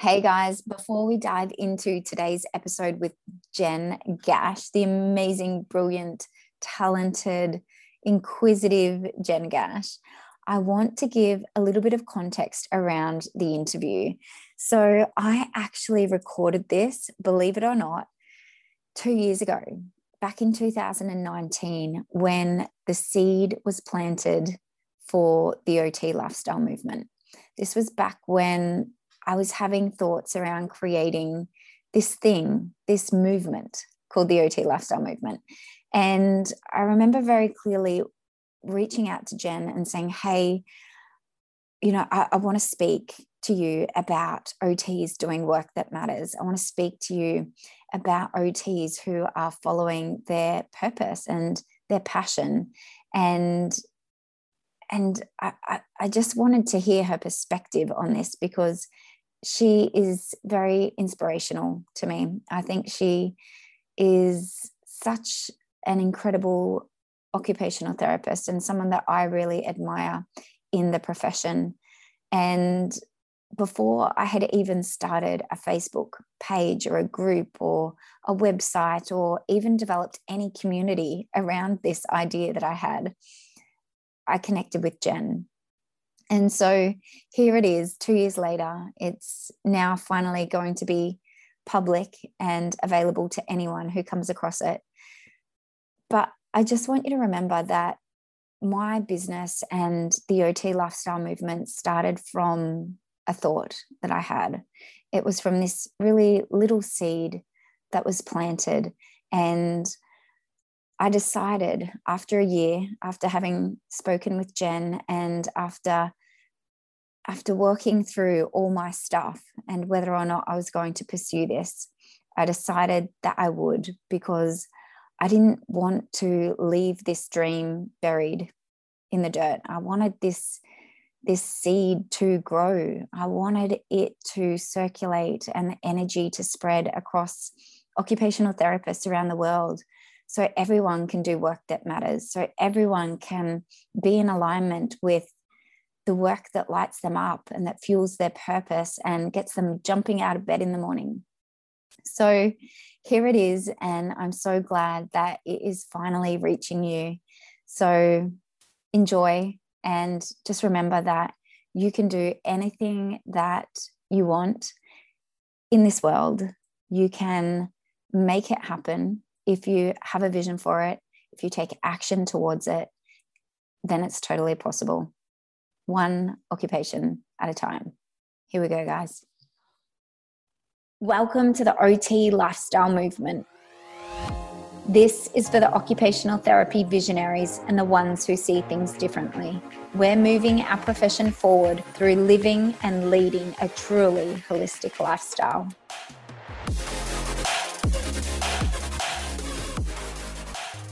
Hey guys, before we dive into today's episode with Jen Gash, the amazing, brilliant, talented, inquisitive Jen Gash, I want to give a little bit of context around the interview. So, I actually recorded this, believe it or not, two years ago, back in 2019, when the seed was planted for the OT lifestyle movement. This was back when I was having thoughts around creating this thing, this movement called the OT lifestyle movement. And I remember very clearly reaching out to Jen and saying, Hey, you know, I, I want to speak to you about OTs doing work that matters. I want to speak to you about OTs who are following their purpose and their passion. And and I, I just wanted to hear her perspective on this because she is very inspirational to me. I think she is such an incredible occupational therapist and someone that I really admire in the profession. And before I had even started a Facebook page or a group or a website or even developed any community around this idea that I had, I connected with Jen and so here it is, two years later. It's now finally going to be public and available to anyone who comes across it. But I just want you to remember that my business and the OT lifestyle movement started from a thought that I had. It was from this really little seed that was planted. And I decided after a year, after having spoken with Jen and after after working through all my stuff and whether or not I was going to pursue this, I decided that I would because I didn't want to leave this dream buried in the dirt. I wanted this this seed to grow. I wanted it to circulate and the energy to spread across occupational therapists around the world so everyone can do work that matters. So everyone can be in alignment with the work that lights them up and that fuels their purpose and gets them jumping out of bed in the morning. So here it is. And I'm so glad that it is finally reaching you. So enjoy and just remember that you can do anything that you want in this world. You can make it happen if you have a vision for it, if you take action towards it, then it's totally possible one occupation at a time. Here we go, guys. Welcome to the OT lifestyle movement. This is for the occupational therapy visionaries and the ones who see things differently. We're moving our profession forward through living and leading a truly holistic lifestyle.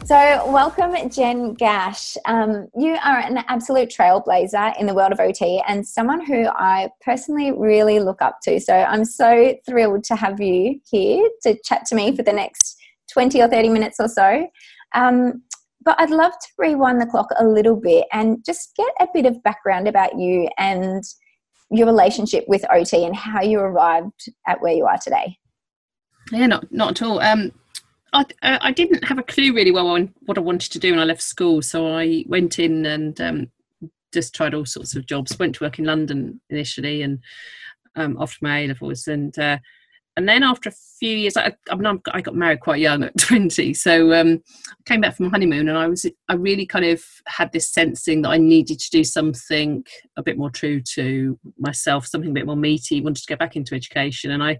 So, welcome, Jen Gash. Um, you are an absolute trailblazer in the world of OT and someone who I personally really look up to. So, I'm so thrilled to have you here to chat to me for the next 20 or 30 minutes or so. Um, but I'd love to rewind the clock a little bit and just get a bit of background about you and your relationship with OT and how you arrived at where you are today. Yeah, not not at all. Um, I, I didn't have a clue really well on what I wanted to do when I left school, so I went in and um, just tried all sorts of jobs. Went to work in London initially, and um, after my A levels, and uh, and then after a few years, I, I, mean, I got married quite young at twenty, so um, I came back from honeymoon, and I was I really kind of had this sensing that I needed to do something a bit more true to myself, something a bit more meaty. Wanted to go back into education, and I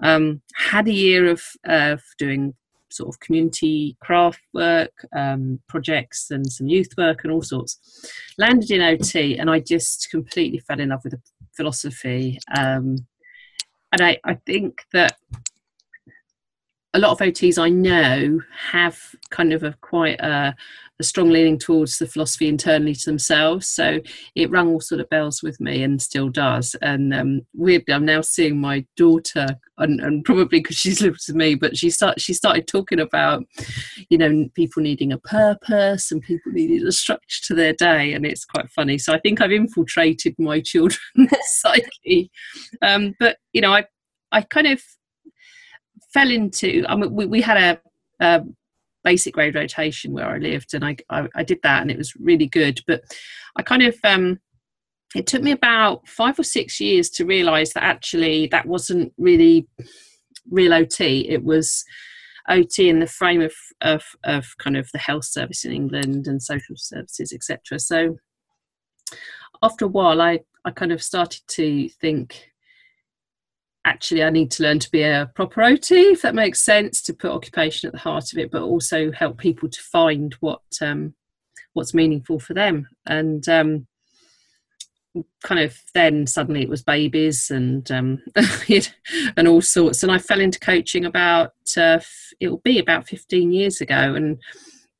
um, had a year of uh, doing sort of community craft work, um, projects, and some youth work and all sorts. Landed in OT, and I just completely fell in love with the philosophy. Um, and I, I think that a lot of OTs I know have kind of a quite a, a, strong leaning towards the philosophy internally to themselves. So it rang all sort of bells with me and still does. And um, weirdly, I'm now seeing my daughter and, and probably because she's lived with me, but she start, she started talking about, you know, people needing a purpose and people needing a structure to their day, and it's quite funny. So I think I've infiltrated my children's psyche, um, but you know, I I kind of fell into. I mean, we, we had a, a basic grade rotation where I lived, and I, I, I did that, and it was really good. But I kind of um, it took me about five or six years to realise that actually that wasn't really real OT. It was OT in the frame of, of, of kind of the health service in England and social services, etc. So after a while, I, I kind of started to think actually I need to learn to be a proper OT, if that makes sense, to put occupation at the heart of it, but also help people to find what um, what's meaningful for them. And um, kind of then suddenly it was babies and um, and all sorts. And I fell into coaching about uh, it will be about fifteen years ago, and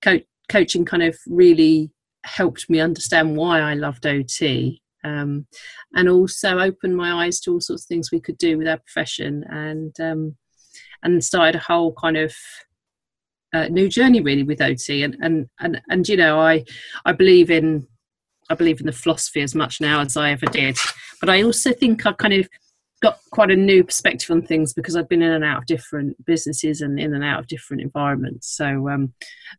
co- coaching kind of really helped me understand why I loved OT um, and also opened my eyes to all sorts of things we could do with our profession. And um, and started a whole kind of uh, new journey really with OT and, and and and you know I I believe in I believe in the philosophy as much now as I ever did but I also think I kind of got quite a new perspective on things because I've been in and out of different businesses and in and out of different environments so um,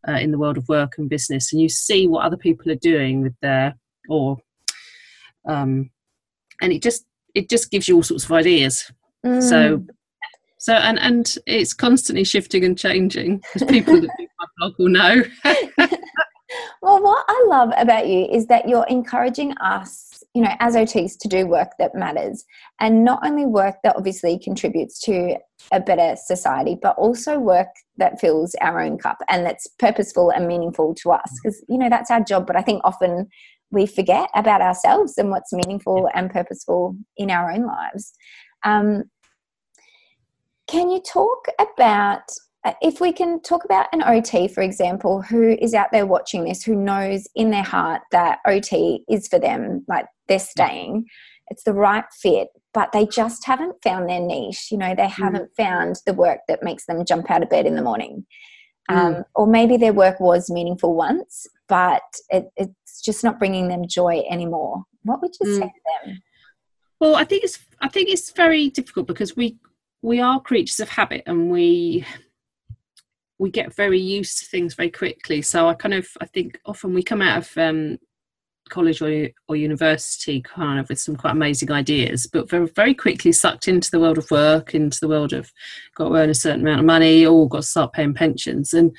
uh, in the world of work and business and you see what other people are doing with their or um, and it just it just gives you all sorts of ideas. Mm. So so and and it's constantly shifting and changing. Because people that do my blog will know. well, what I love about you is that you're encouraging us, you know, as OTs to do work that matters, and not only work that obviously contributes to a better society, but also work that fills our own cup and that's purposeful and meaningful to us. Because you know that's our job. But I think often we forget about ourselves and what's meaningful and purposeful in our own lives. Um, can you talk about if we can talk about an OT, for example, who is out there watching this, who knows in their heart that OT is for them, like they're staying, it's the right fit, but they just haven't found their niche. You know, they mm. haven't found the work that makes them jump out of bed in the morning. Um, mm. Or maybe their work was meaningful once, but it, it's just not bringing them joy anymore. What would you mm. say to them? Well, I think it's I think it's very difficult because we we are creatures of habit and we we get very used to things very quickly. So I kind of I think often we come out of um, college or, or university kind of with some quite amazing ideas, but very, very quickly sucked into the world of work, into the world of got to earn a certain amount of money, or got to start paying pensions. And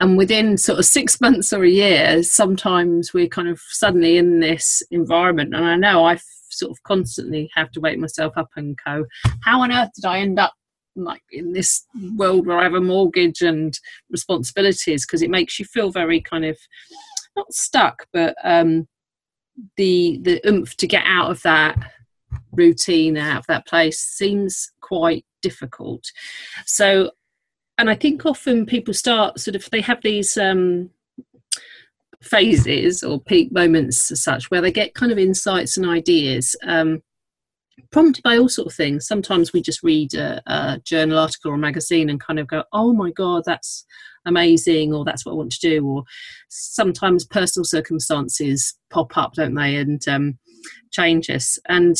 and within sort of six months or a year, sometimes we're kind of suddenly in this environment. And I know I sort of constantly have to wake myself up and go, how on earth did I end up like in this world where I have a mortgage and responsibilities? Because it makes you feel very kind of not stuck, but um, the the oomph to get out of that routine, out of that place, seems quite difficult. So, and I think often people start sort of they have these um, phases or peak moments as such where they get kind of insights and ideas. Um, prompted by all sort of things. Sometimes we just read a, a, journal article or magazine and kind of go, "Oh my god, that's amazing," or "That's what I want to do." Or sometimes personal circumstances pop up, don't they, and um, change us. And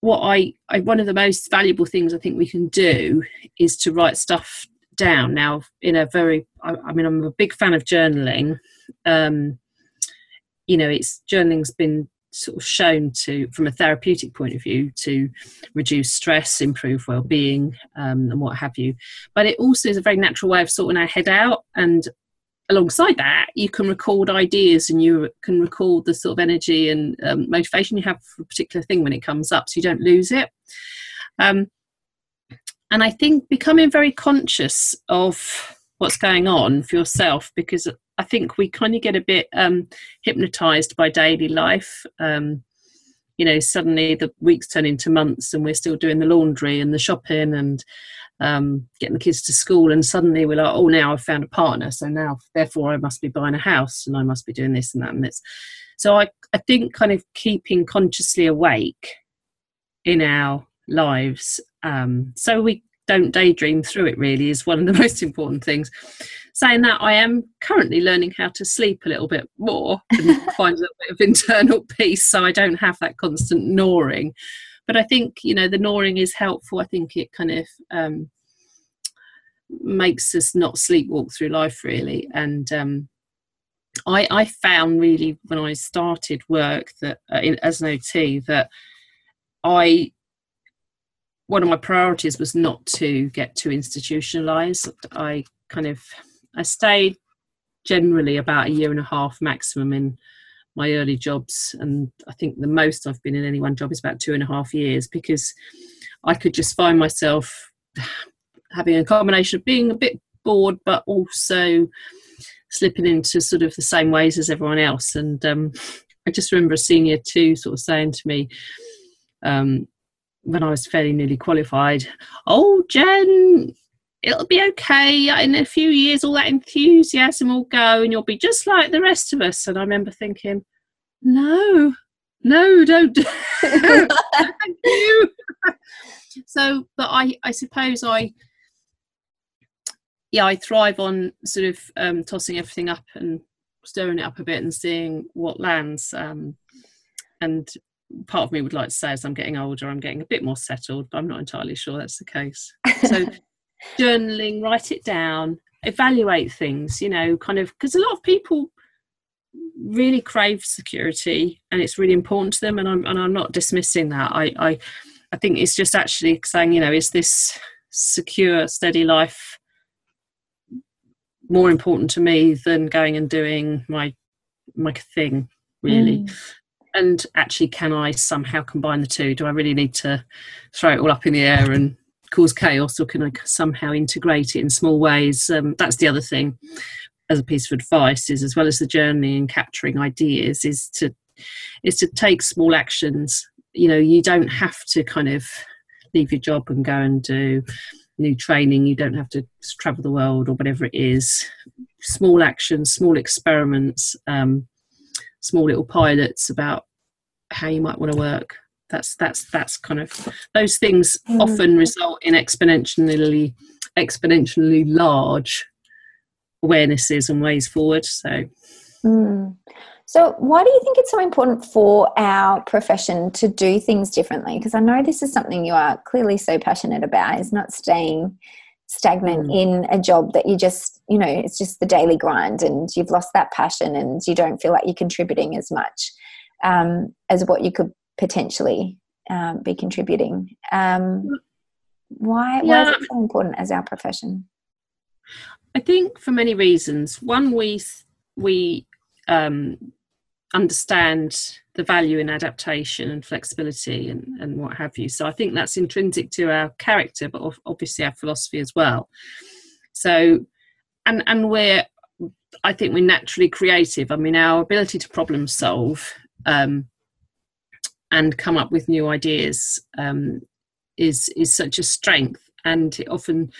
what I, I, one of the most valuable things I think we can do is to write stuff down. Now, in a very, I, I mean, I'm a big fan of journaling. Um, you know, it's journaling's been sort of shown to, from a therapeutic point of view, to reduce stress, improve well-being, um, and what have you. But it also is a very natural way of sorting our head out. And alongside that, you can record ideas and you can record the sort of energy and um, motivation you have for a particular thing when it comes up, so you don't lose it. Um, and I think becoming very conscious of what's going on for yourself because I think we kind of get a bit um, hypnotized by daily life. Um, you know, suddenly the weeks turn into months and we're still doing the laundry and the shopping and um, getting the kids to school. And suddenly we're like, oh, now I've found a partner. So now, therefore, I must be buying a house and I must be doing this and that and this. So I, I think kind of keeping consciously awake in our lives Um, so we don't daydream through it. Really, is one of the most important things. Saying that, I am currently learning how to sleep a little bit more and find a little bit of internal peace, so I don't have that constant gnawing. But I think you know the gnawing is helpful. I think it kind of um, makes us not sleepwalk through life really and um, I, I found really when I started work that uh, in, as an OT that I one of my priorities was not to get too institutionalized. I kind of I stayed generally about a year and a half maximum in my early jobs, and I think the most I've been in any one job is about two and a half years because I could just find myself having a combination of being a bit bored but also slipping into sort of the same ways as everyone else. And um, I just remember a senior too sort of saying to me um, when I was fairly newly qualified, "Oh, Jen." It'll be okay in a few years. All that enthusiasm will go, and you'll be just like the rest of us. And I remember thinking, "No, no, don't. Thank you." so, but I, I suppose I yeah, I thrive on sort of um, tossing everything up and stirring it up a bit and seeing what lands. Um, and part of me would like to say, as I'm getting older, I'm getting a bit more settled, but I'm not entirely sure that's the case. So, journaling, write it down, evaluate things, you know, kind of because a lot of people really crave security and it's really important to them and I'm and I'm not dismissing that. I I, I think it's just actually saying, you know, is this secure, steady life more important to me than going and doing my my thing really mm. And actually can i somehow combine the two? Do i really need to throw it all up in the air and cause chaos or can i somehow integrate it in small ways? Um, that's the other thing. As a piece of advice is as well as the journey and capturing ideas is to is to take small actions. You know you don't have to kind of leave your job and go and do new training. You don't have to travel the world or whatever it is. Small actions small experiments um, small little pilots about how you might want to work that's that's that's kind of those things mm. often result in exponentially exponentially large awarenesses and ways forward so mm. So, why do you think it's so important for our profession to do things differently? Because I know this is something you are clearly so passionate about, is not staying stagnant mm. in a job that you just, you know, it's just the daily grind and you've lost that passion and you don't feel like you're contributing as much um, as what you could potentially um, be contributing. Um, why, yeah. why is it so important as our profession? I think for many reasons. One, we we um, understand the value in adaptation and flexibility and, and what have you. So I think that's intrinsic to our character, but obviously our philosophy as well. So, and and we're, I think we're naturally creative. I mean, our ability to problem solve um, and come up with new ideas um, is is such a strength, and often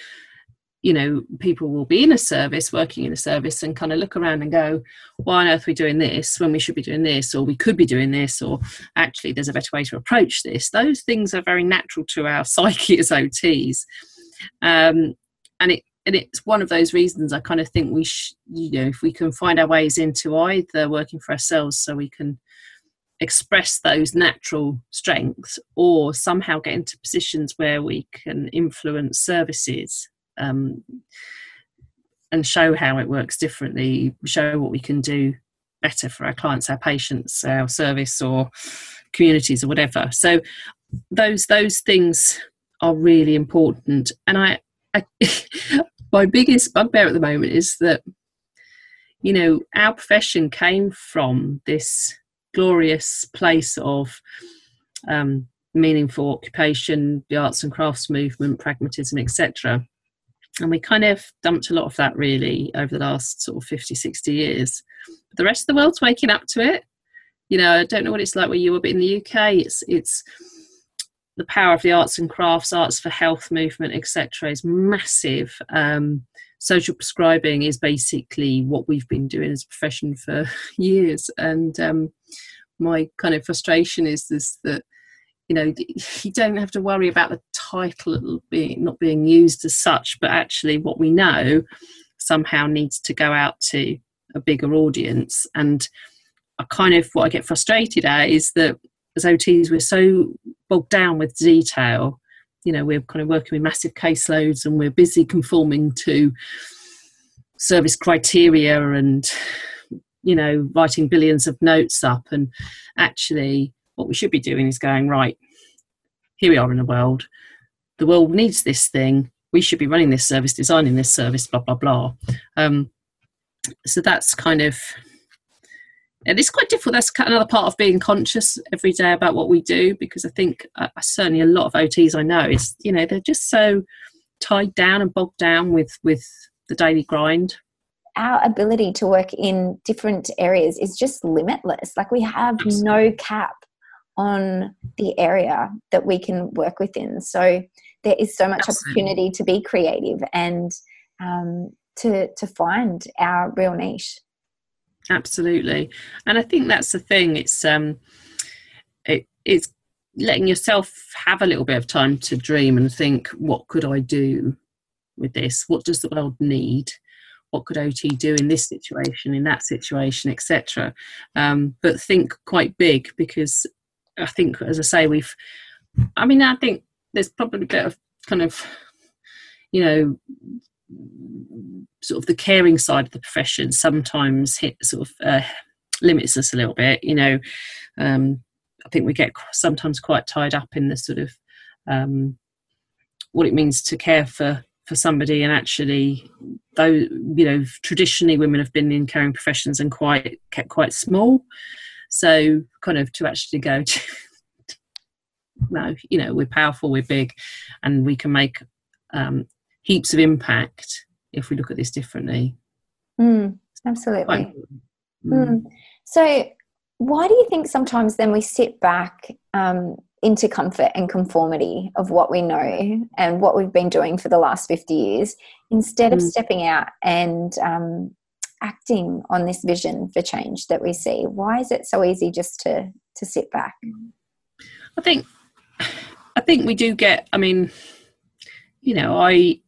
you know people will be in a service working in a service and kind of look around and go why on earth are we doing this when we should be doing this? Or we could be doing this? Or actually there's a better way to approach this. Those things are very natural to our psyche as ots um, and it and it's one of those reasons i kind of think we sh- you know if we can find our ways into either working for ourselves so we can express those natural strengths or somehow get into positions where we can influence services um, and show how it works differently, show what we can do better for our clients, our patients, our service, or communities, or whatever. So those those things are really important. And I, I my biggest bugbear at the moment is that you know our profession came from this glorious place of um, meaningful occupation, the arts and crafts movement, pragmatism, etc and we kind of dumped a lot of that really over the last sort of 50 60 years. But the rest of the world's waking up to it. You know i don't know what it's like where you are, but in the uk it's it's the power of the arts and crafts arts for health movement etc is massive. Um, social prescribing is basically what we've been doing as a profession for years. And um, my kind of frustration is this that you know you don't have to worry about the title being not being used as such but actually what we know somehow needs to go out to a bigger audience. And I kind of what I get frustrated at is that as OTs we're so bogged down with detail you know we're kind of working with massive caseloads and we're busy conforming to service criteria and you know writing billions of notes up. And actually what we should be doing is going right here we are in the world. The world needs this thing. We should be running this service designing this service blah blah blah. Um, so that's kind of and it's quite difficult. That's another part of being conscious every day about what we do because i think uh, certainly a lot of ots i know is you know they're just so tied down and bogged down with with the daily grind. Our ability to work in different areas is just limitless. Like we have Absolutely. no cap on the area that we can work within. So there is so much Absolutely. opportunity to be creative and um, to to find our real niche absolutely. And i think that's the thing it's um it, it's letting yourself have a little bit of time to dream and think what could i do with this? What does the world need? What could ot do in this situation in that situation etc um, but think quite big because i think as i say we've i mean i think there's probably a bit of kind of you know sort of the caring side of the profession sometimes hit sort of uh, limits us a little bit. You know, um, I think we get sometimes quite tied up in the sort of um, what it means to care for for somebody, and actually, though you know, traditionally women have been in caring professions and quite kept quite small. So, kind of to actually go to no, you know, we're powerful, we're big, and we can make um, heaps of impact if we look at this differently. Mm, absolutely. Mm. So, why do you think sometimes then we sit back um, into comfort and conformity of what we know and what we've been doing for the last 50 years instead of mm. stepping out and um, acting on this vision for change that we see? Why is it so easy just to, to sit back? I think, I think we do get, I mean, you know, I,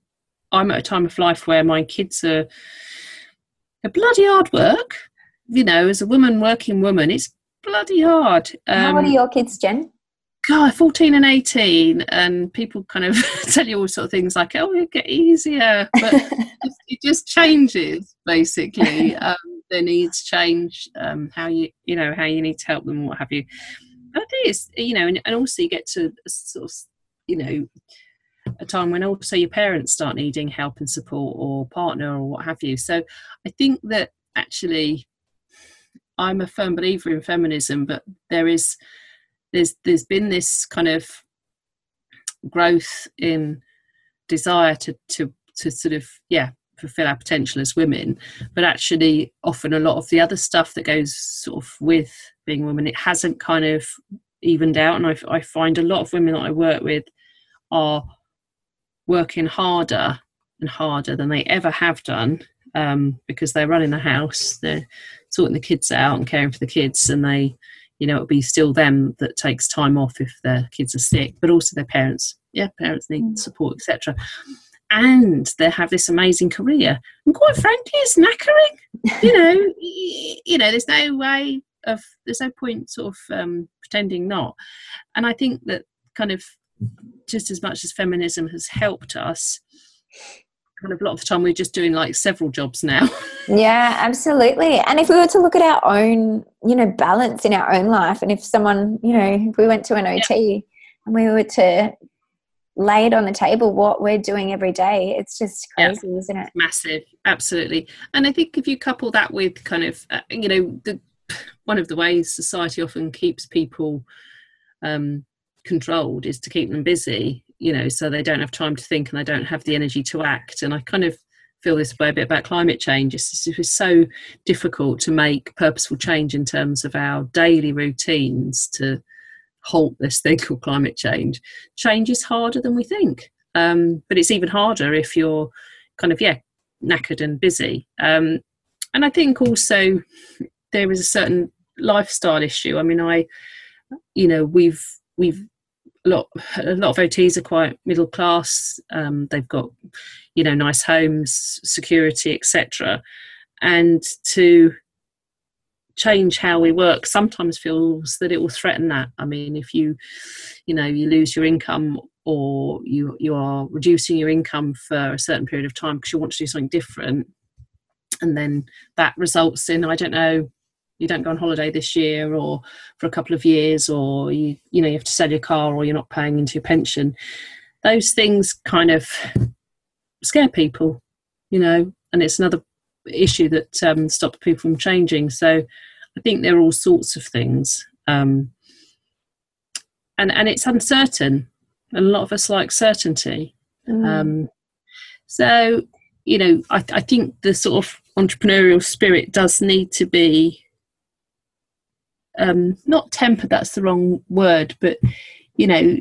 I'm at a time of life where my kids are a bloody hard work. You know, as a woman, working woman, it's bloody hard. Um, How old are um, your kids, Jen? God, 14 and 18, and people kind of tell you all sort of things like, oh, it'll get easier. But it just changes, basically. Um, their needs change, um, how you, you know, how you need to help them, what have you. But it is, you know, and, and also you get to sort of, you know, a time when also your parents start needing help and support or partner or what have you. So I think that actually I'm a firm believer in feminism, but there is there's there's been this kind of growth in desire to to to sort of yeah fulfill our potential as women but actually often a lot of the other stuff that goes sort of with being a woman it hasn't kind of evened out and I, I find a lot of women that i work with are working harder and harder than they ever have done um, because they're running the house, they're sorting the kids out and caring for the kids, and they, you know, it'll be still them that takes time off if their kids are sick, but also their parents. Yeah, parents need mm. support, etc. And they have this amazing career, and quite frankly, it's knackering. you know, you know, there's no way of, there's no point sort of um, pretending not. And I think that kind of just as much as feminism has helped us kind of a lot of the time we're just doing like several jobs now. Yeah absolutely. And if we were to look at our own you know balance in our own life and if someone you know if we went to an ot yeah. and we were to lay it on the table what we're doing every day it's just crazy yeah. isn't it? Massive. Absolutely. And i think if you couple that with kind of uh, you know the one of the ways society often keeps people um, controlled is to keep them busy you know so they don't have time to think and they don't have the energy to act. And i kind of feel this way a bit about climate change. It's, it's so difficult to make purposeful change in terms of our daily routines to halt this thing called climate change. Change is harder than we think. Um, but it's even harder if you're kind of yeah knackered and busy. Um, and i think also there is a certain lifestyle issue. I mean i you know we've we've a lot a lot of OTs are quite middle class. Um, they've got you know nice homes, security, etc. And to change how we work sometimes feels that it will threaten that. I mean, if you you know you lose your income or you you are reducing your income for a certain period of time because you want to do something different, and then that results in I don't know you don't go on holiday this year or for a couple of years or you you know you have to sell your car or you're not paying into your pension. Those things kind of scare people you know and it's another issue that um, stops people from changing. So i think there are all sorts of things um, and and it's uncertain. And a lot of us like certainty. Mm. um, so you know I, I think the sort of entrepreneurial spirit does need to be um, not tempered that's the wrong word but you know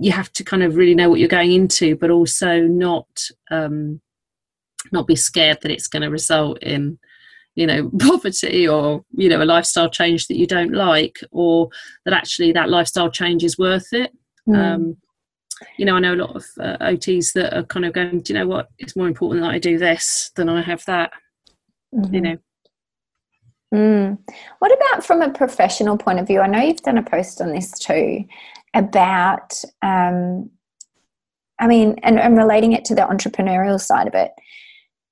you have to kind of really know what you're going into but also not um, not be scared that it's going to result in you know poverty or you know a lifestyle change that you don't like or that actually that lifestyle change is worth it mm. um, you know i know a lot of uh, ots that are kind of going do you know what it's more important that i do this than i have that mm-hmm. you know Mm. What about from a professional point of view? I know you've done a post on this too about, um, I mean, and, and relating it to the entrepreneurial side of it.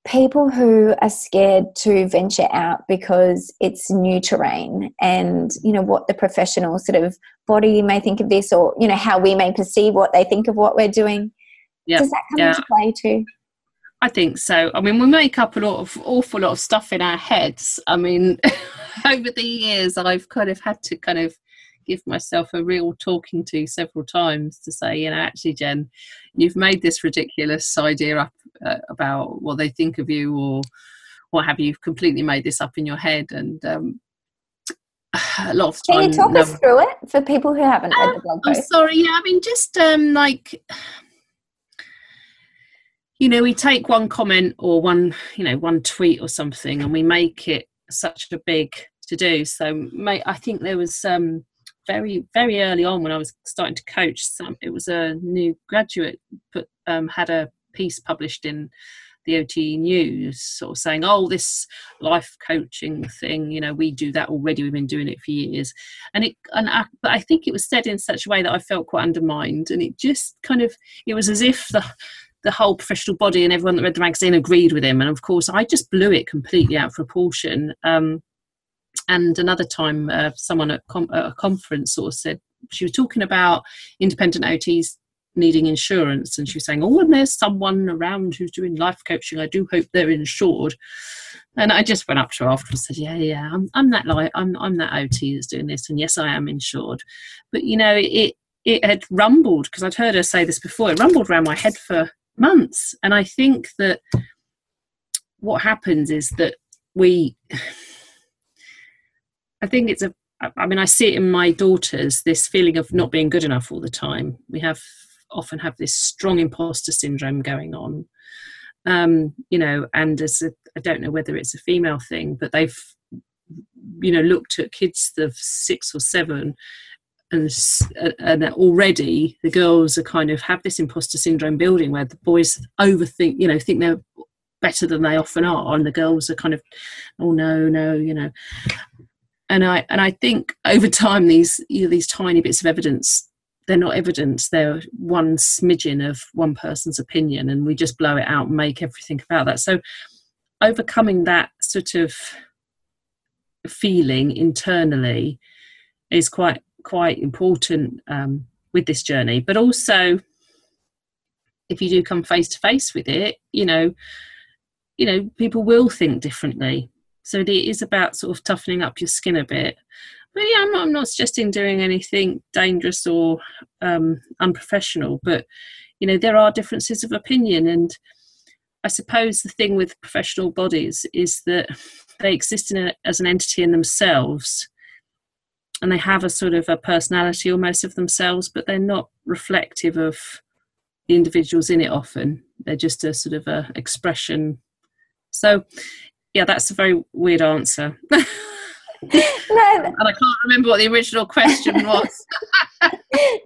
People who are scared to venture out because it's new terrain and, you know, what the professional sort of body may think of this or, you know, how we may perceive what they think of what we're doing. Yeah. Does that come yeah. into play too? I think so. I mean, we make up a lot of awful lot of stuff in our heads. I mean, over the years, I've kind of had to kind of give myself a real talking to several times to say, you know, actually, Jen, you've made this ridiculous idea up uh, about what they think of you or what have you. You've completely made this up in your head, and um, a lot of time. Can you talk us through it for people who haven't read the um, blog post? I'm sorry. Yeah, I mean, just um, like you know we take one comment or one you know one tweet or something and we make it such a big to do so i think there was um very very early on when i was starting to coach some it was a new graduate but um, had a piece published in the OT news, sort of saying, "Oh, this life coaching thing, you know, we do that already. We've been doing it for years." And it, and I, but I think it was said in such a way that I felt quite undermined, and it just kind of, it was as if the the whole professional body and everyone that read the magazine agreed with him. And of course, I just blew it completely out of proportion. Um, and another time, uh, someone at, com- at, a conference sort of said she was talking about independent OTs needing insurance, and she was saying, "Oh, and there's someone around who's doing life coaching. I do hope they're insured." And I just went up to her after and said, "Yeah, yeah, I'm, I'm that like I'm I'm that OT that's doing this, and yes, I am insured." But you know, it it had rumbled because I'd heard her say this before. It rumbled around my head for months. And I think that what happens is that we, I think it's a, I mean, I see it in my daughters, this feeling of not being good enough all the time. We have often have this strong imposter syndrome going on. Um, you know, and as a, I don't know whether it's a female thing, but they've, you know, looked at kids of six or seven and and already the girls are kind of have this imposter syndrome building where the boys overthink you know think they're better than they often are and the girls are kind of oh no no you know. And i and i think over time these you know, these tiny bits of evidence they're not evidence they're one smidgen of one person's opinion and we just blow it out and make everything about that. So overcoming that sort of feeling internally is quite quite important um, with this journey. But also, if you do come face to face with it, you know, you know, people will think differently. So it is about sort of toughening up your skin a bit. But yeah, I'm not, I'm not suggesting doing anything dangerous or um, unprofessional, but you know, there are differences of opinion. And I suppose the thing with professional bodies is that they exist a, as an entity in themselves and they have a sort of a personality almost of themselves, but they're not reflective of the individuals in it often. They're just a sort of a expression. So, yeah, that's a very weird answer. no, and I can't remember what the original question was.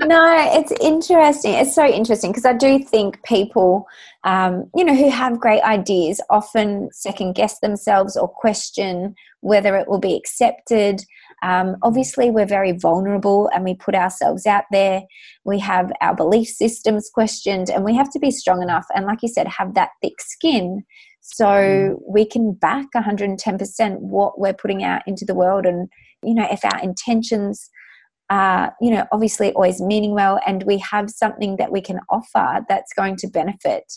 no, it's interesting. It's so interesting because I do think people, um, you know, who have great ideas often second guess themselves or question whether it will be accepted. Um, obviously, we're very vulnerable and we put ourselves out there. We have our belief systems questioned, and we have to be strong enough and, like you said, have that thick skin so mm. we can back 110% what we're putting out into the world. And, you know, if our intentions are, you know, obviously always meaning well and we have something that we can offer that's going to benefit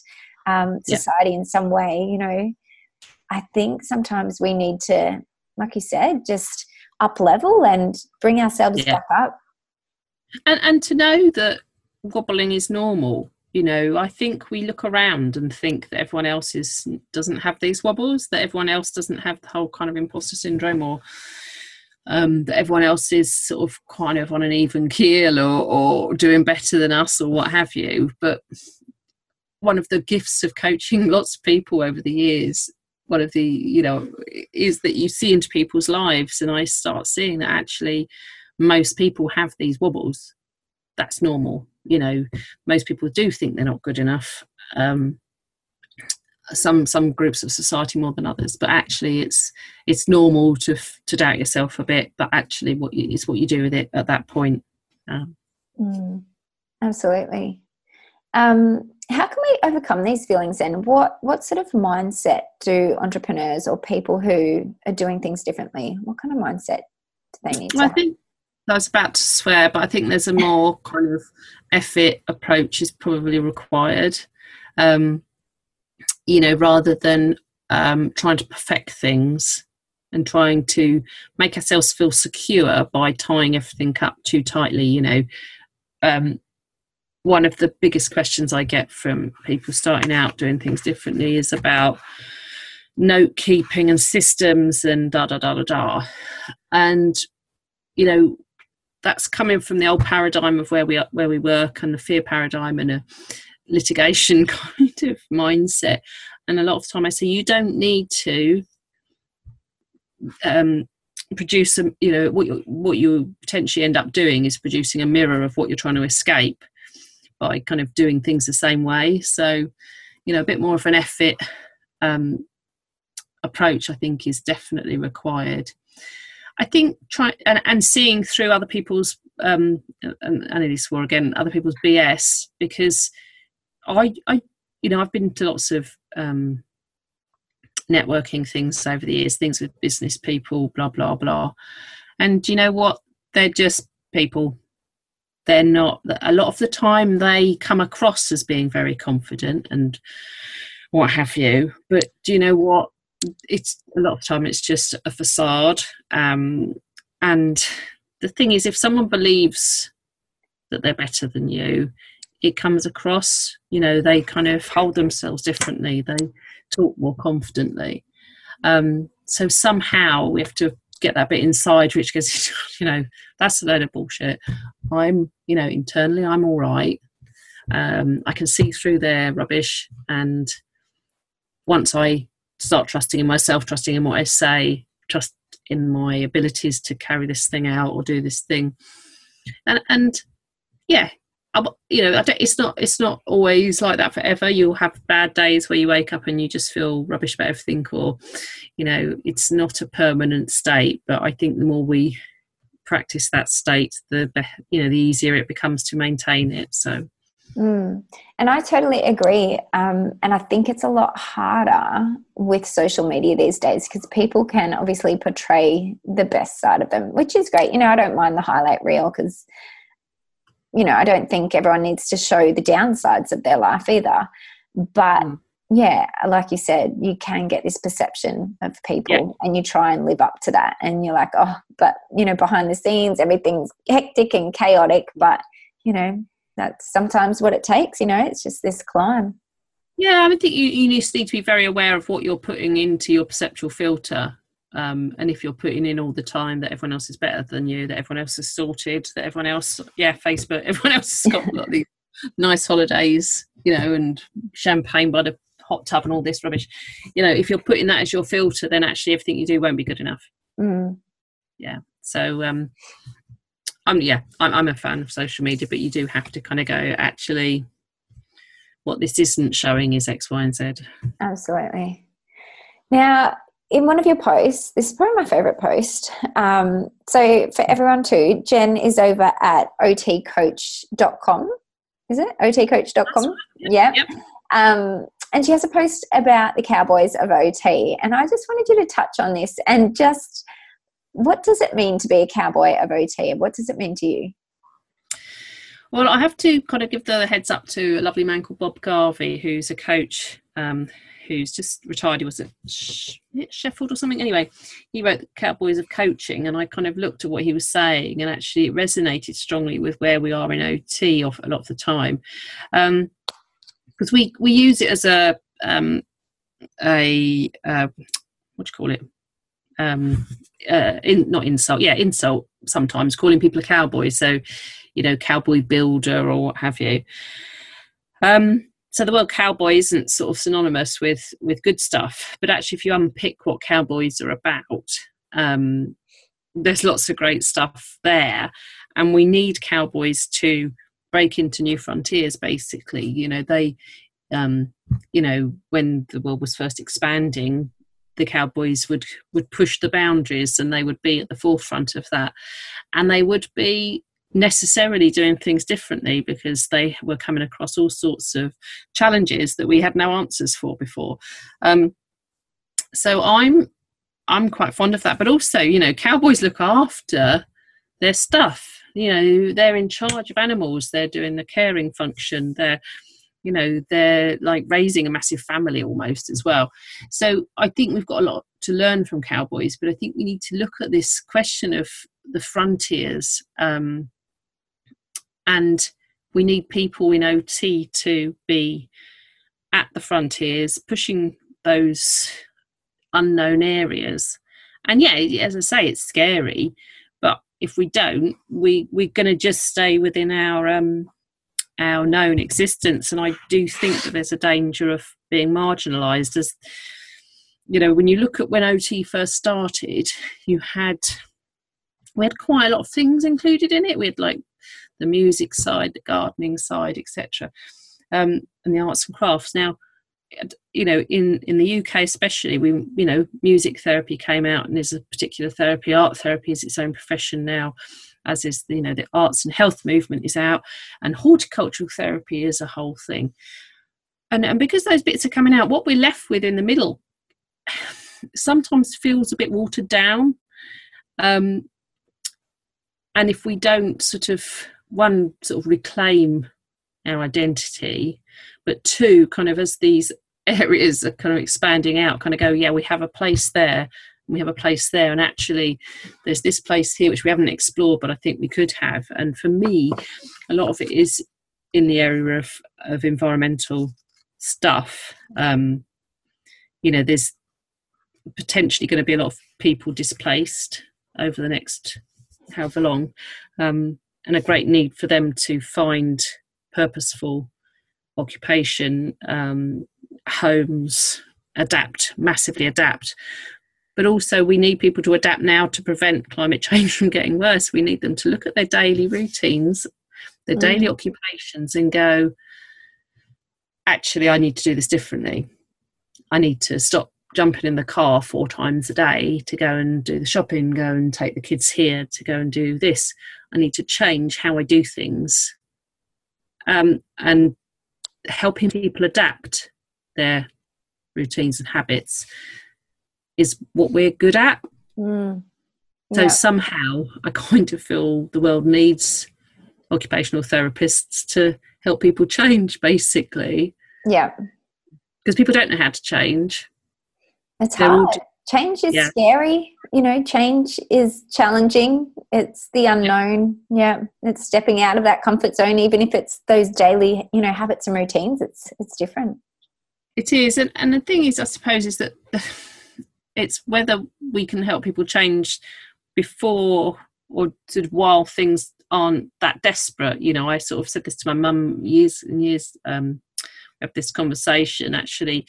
um, society yeah. in some way, you know, I think sometimes we need to, like you said, just up level and bring ourselves yeah. back up. And and to know that wobbling is normal. You know, I think we look around and think that everyone else is doesn't have these wobbles, that everyone else doesn't have the whole kind of imposter syndrome or um, that everyone else is sort of kind of on an even keel or, or doing better than us or what have you. But one of the gifts of coaching lots of people over the years one of the you know is that you see into people's lives and i start seeing that actually most people have these wobbles. That's normal you know. Most people do think they're not good enough um, some some groups of society more than others but actually it's it's normal to to doubt yourself a bit but actually what you, it's what you do with it at that point um, mm, absolutely. Um, how can we overcome these feelings and what what sort of mindset do entrepreneurs or people who are doing things differently what kind of mindset do they need well, i think i was about to swear but i think there's a more kind of effort approach is probably required um, you know rather than um, trying to perfect things and trying to make ourselves feel secure by tying everything up too tightly you know um, one of the biggest questions I get from people starting out doing things differently is about note keeping and systems and da da da da da. And you know, that's coming from the old paradigm of where we where we work and the fear paradigm and a litigation kind of mindset. And a lot of time I say you don't need to um, produce a you know what you what you potentially end up doing is producing a mirror of what you're trying to escape by kind of doing things the same way. So, you know, a bit more of an effort um, approach, I think, is definitely required. I think try and, and seeing through other people's um, and, and it is for again other people's BS because I I you know I've been to lots of um, networking things over the years, things with business people, blah blah blah, and you know what? They're just people they're not a lot of the time they come across as being very confident and what have you. But do you know what? It's a lot of time it's just a facade. Um, and the thing is if someone believes that they're better than you it comes across you know they kind of hold themselves differently. They talk more confidently. Um, so somehow we have to get that bit inside which goes you know that's a load of bullshit. I'm you know internally i'm all right. Um, i can see through their rubbish and once i start trusting in myself trusting in what i say trust in my abilities to carry this thing out or do this thing. And and yeah you know it's not it's not always like that forever. You'll have bad days where you wake up and you just feel rubbish about everything or you know it's not a permanent state but i think the more we practice that state the you know the easier it becomes to maintain it so. Mm. and i totally agree um, and i think it's a lot harder with social media these days because people can obviously portray the best side of them which is great. You know i don't mind the highlight reel because you know, I don't think everyone needs to show the downsides of their life either. But mm. yeah, like you said, you can get this perception of people yeah. and you try and live up to that. And you're like, oh, but, you know, behind the scenes, everything's hectic and chaotic. But, you know, that's sometimes what it takes, you know, it's just this climb. Yeah, I think you, you just need to be very aware of what you're putting into your perceptual filter um, and if you're putting in all the time that everyone else is better than you, that everyone else is sorted, that everyone else, yeah, Facebook, everyone else has got, got these nice holidays, you know, and champagne by the hot tub and all this rubbish. You know, if you're putting that as your filter, then actually everything you do won't be good enough. Mm. Yeah. So, um, um, yeah, I'm, I'm a fan of social media, but you do have to kind of go, actually, what this isn't showing is X, Y, and Z. Absolutely. Now, in one of your posts, this is probably my favorite post. Um, so, for everyone too, Jen is over at otcoach.com. Is it otcoach.com? Right. Yeah. Yep. Um, and she has a post about the Cowboys of OT. And I just wanted you to touch on this and just what does it mean to be a cowboy of OT? And what does it mean to you? Well, I have to kind of give the heads up to a lovely man called Bob Garvey, who's a coach um, who's just retired. He was at Sheffield or something. Anyway, he wrote the Cowboys of Coaching, and I kind of looked at what he was saying, and actually it resonated strongly with where we are in OT of a lot of the time, because um, we we use it as a um, a uh, what do you call it um, uh, in, not insult, yeah, insult sometimes, calling people a cowboy. So, you know, cowboy builder or what have you. Um, so the word cowboy isn't sort of synonymous with with good stuff, but actually, if you unpick what cowboys are about, um, there's lots of great stuff there, and we need cowboys to break into new frontiers. Basically, you know, they, um, you know, when the world was first expanding, the Cowboys would would push the boundaries and they would be at the forefront of that, and they would be necessarily doing things differently because they were coming across all sorts of challenges that we had no answers for before. Um, so I'm I'm quite fond of that, but also you know cowboys look after their stuff. You know they're in charge of animals. They're doing the caring function. They're you know they're like raising a massive family almost as well so i think we've got a lot to learn from cowboys but i think we need to look at this question of the frontiers um, and we need people in ot to be at the frontiers pushing those unknown areas and yeah as i say it's scary but if we don't we we're going to just stay within our um our known existence. And I do think that there's a danger of being marginalised. As you know, when you look at when OT first started, you had we had quite a lot of things included in it. We had like the music side, the gardening side, etc., um, and the arts and crafts. Now, you know, in in the UK especially, we you know, music therapy came out and is a particular therapy. Art therapy is its own profession now as is you know the arts and health movement is out, and horticultural therapy is a whole thing. And and because those bits are coming out, what we're left with in the middle sometimes feels a bit watered down. Um, and if we don't sort of one sort of reclaim our identity, but two kind of as these areas are kind of expanding out, kind of go, yeah, we have a place there we have a place there. And actually there's this place here which we haven't explored but i think we could have. And for me a lot of it is in the area of, of environmental stuff. Um, you know there's potentially going to be a lot of people displaced over the next however long. Um, and a great need for them to find purposeful occupation um, homes adapt massively adapt but also we need people to adapt now to prevent climate change from getting worse. We need them to look at their daily routines, their mm. daily occupations, and go, actually, I need to do this differently. I need to stop jumping in the car four times a day to go and do the shopping, go and take the kids here, to go and do this. I need to change how I do things. Um, and helping people adapt their routines and habits is what we're good at. Mm. So yeah. somehow I kind of feel the world needs occupational therapists to help people change, basically. Yeah. Because people don't know how to change. It's They're hard. change is yeah. scary. You know, change is challenging. It's the unknown. Yeah. It's stepping out of that comfort zone, even if it's those daily, you know, habits and routines. It's it's different. It is. And and the thing is, I suppose, is that it's whether we can help people change before or sort of while things aren't that desperate. You know, I sort of said this to my mum years and years. Um, we have this conversation. Actually,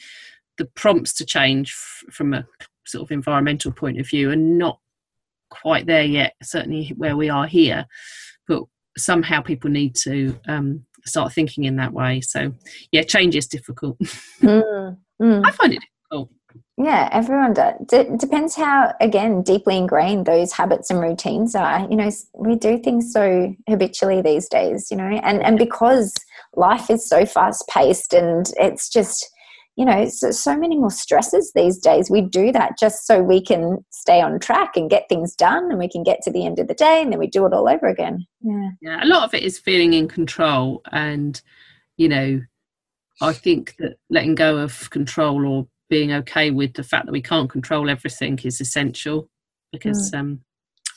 the prompts to change f- from a sort of environmental point of view and not quite there yet. Certainly where we are here, but somehow people need to um, start thinking in that way. So yeah, change is difficult. Mm, mm. I find it difficult. Yeah, everyone does. D- depends how, again, deeply ingrained those habits and routines are. You know, we do things so habitually these days, you know, and, and because life is so fast paced and it's just, you know, so, so many more stresses these days. We do that just so we can stay on track and get things done and we can get to the end of the day and then we do it all over again. Yeah. Yeah. A lot of it is feeling in control and, you know, I think that letting go of control or being okay with the fact that we can't control everything is essential because mm. um,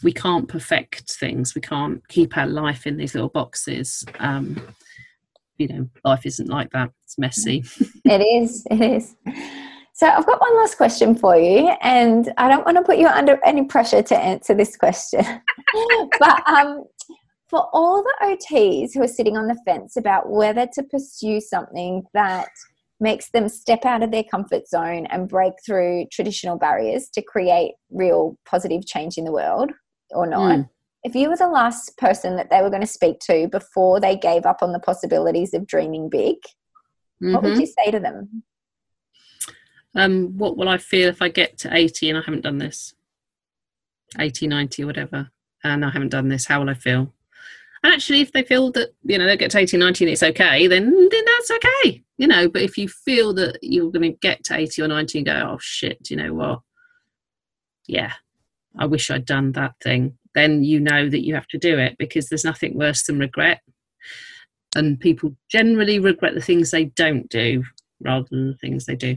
we can't perfect things. We can't keep our life in these little boxes. Um, you know, life isn't like that. It's messy. it is. It is. So I've got one last question for you, and I don't want to put you under any pressure to answer this question. but um, for all the OTs who are sitting on the fence about whether to pursue something that makes them step out of their comfort zone and break through traditional barriers to create real positive change in the world or not. Mm. If you were the last person that they were going to speak to before they gave up on the possibilities of dreaming big, mm-hmm. what would mm-hmm. you say to them? Um, what will I feel if I get to 80 and I haven't done this? 80, 90, whatever, and I haven't done this, how will I feel? And actually, if they feel that, you know, they get to 80, 90 and it's okay, then, then that's okay you know but if you feel that you're going to get to 80 or 90 and go oh shit you know what yeah i wish i'd done that thing then you know that you have to do it because there's nothing worse than regret and people generally regret the things they don't do rather than the things they do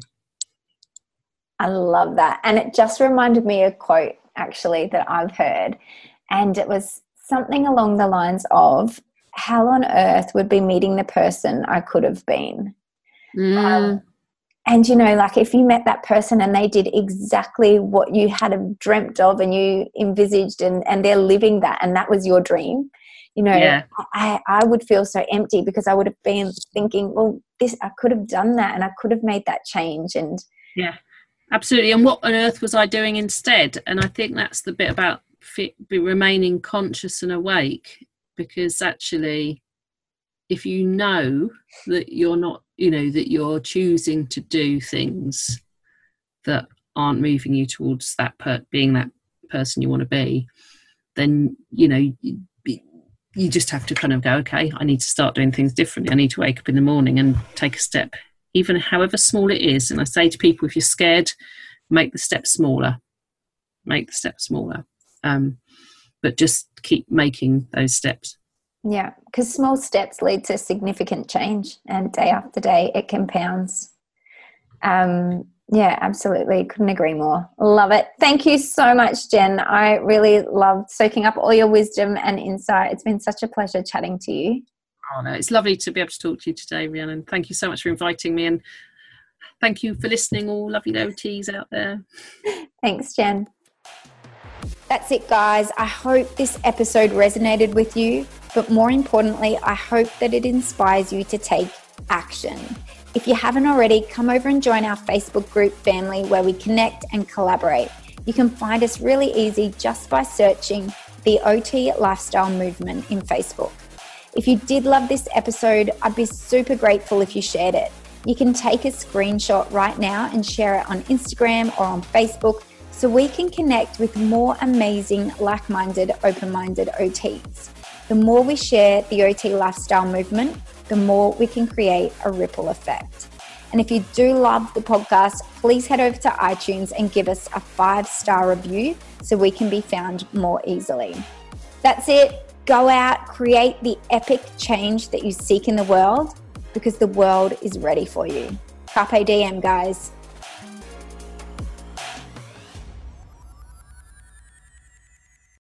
i love that and it just reminded me a quote actually that i've heard and it was something along the lines of hell on earth would be meeting the person I could have been. Mm. Um, and you know, like if you met that person and they did exactly what you had dreamt of and you envisaged, and, and they're living that, and that was your dream, you know, yeah. I, I would feel so empty because I would have been thinking, well, this I could have done that and I could have made that change. And yeah, absolutely. And what on earth was I doing instead? And I think that's the bit about fit, remaining conscious and awake because actually if you know that you're not you know that you're choosing to do things that aren't moving you towards that per- being that person you want to be then you know you just have to kind of go okay i need to start doing things differently. I need to wake up in the morning and take a step even however small it is. And i say to people if you're scared make the step smaller make the step smaller. Um, but just keep making those steps. Yeah, because small steps lead to significant change, and day after day it compounds. Um, yeah, absolutely. Couldn't agree more. Love it. Thank you so much, Jen. I really loved soaking up all your wisdom and insight. It's been such a pleasure chatting to you. Oh, no, it's lovely to be able to talk to you today, Rhiannon. Thank you so much for inviting me, and thank you for listening, all lovely OTs out there. Thanks, Jen. That's it, guys. I hope this episode resonated with you, but more importantly, I hope that it inspires you to take action. If you haven't already, come over and join our Facebook group family where we connect and collaborate. You can find us really easy just by searching the OT Lifestyle Movement in Facebook. If you did love this episode, I'd be super grateful if you shared it. You can take a screenshot right now and share it on Instagram or on Facebook so we can connect with more amazing, like minded, open minded OTs. The more we share the OT lifestyle movement, the more we can create a ripple effect. And if you do love the podcast, please head over to iTunes and give us a five star review so we can be found more easily. That's it. Go out, create the epic change that you seek in the world because the world is ready for you. Carpe diem, guys.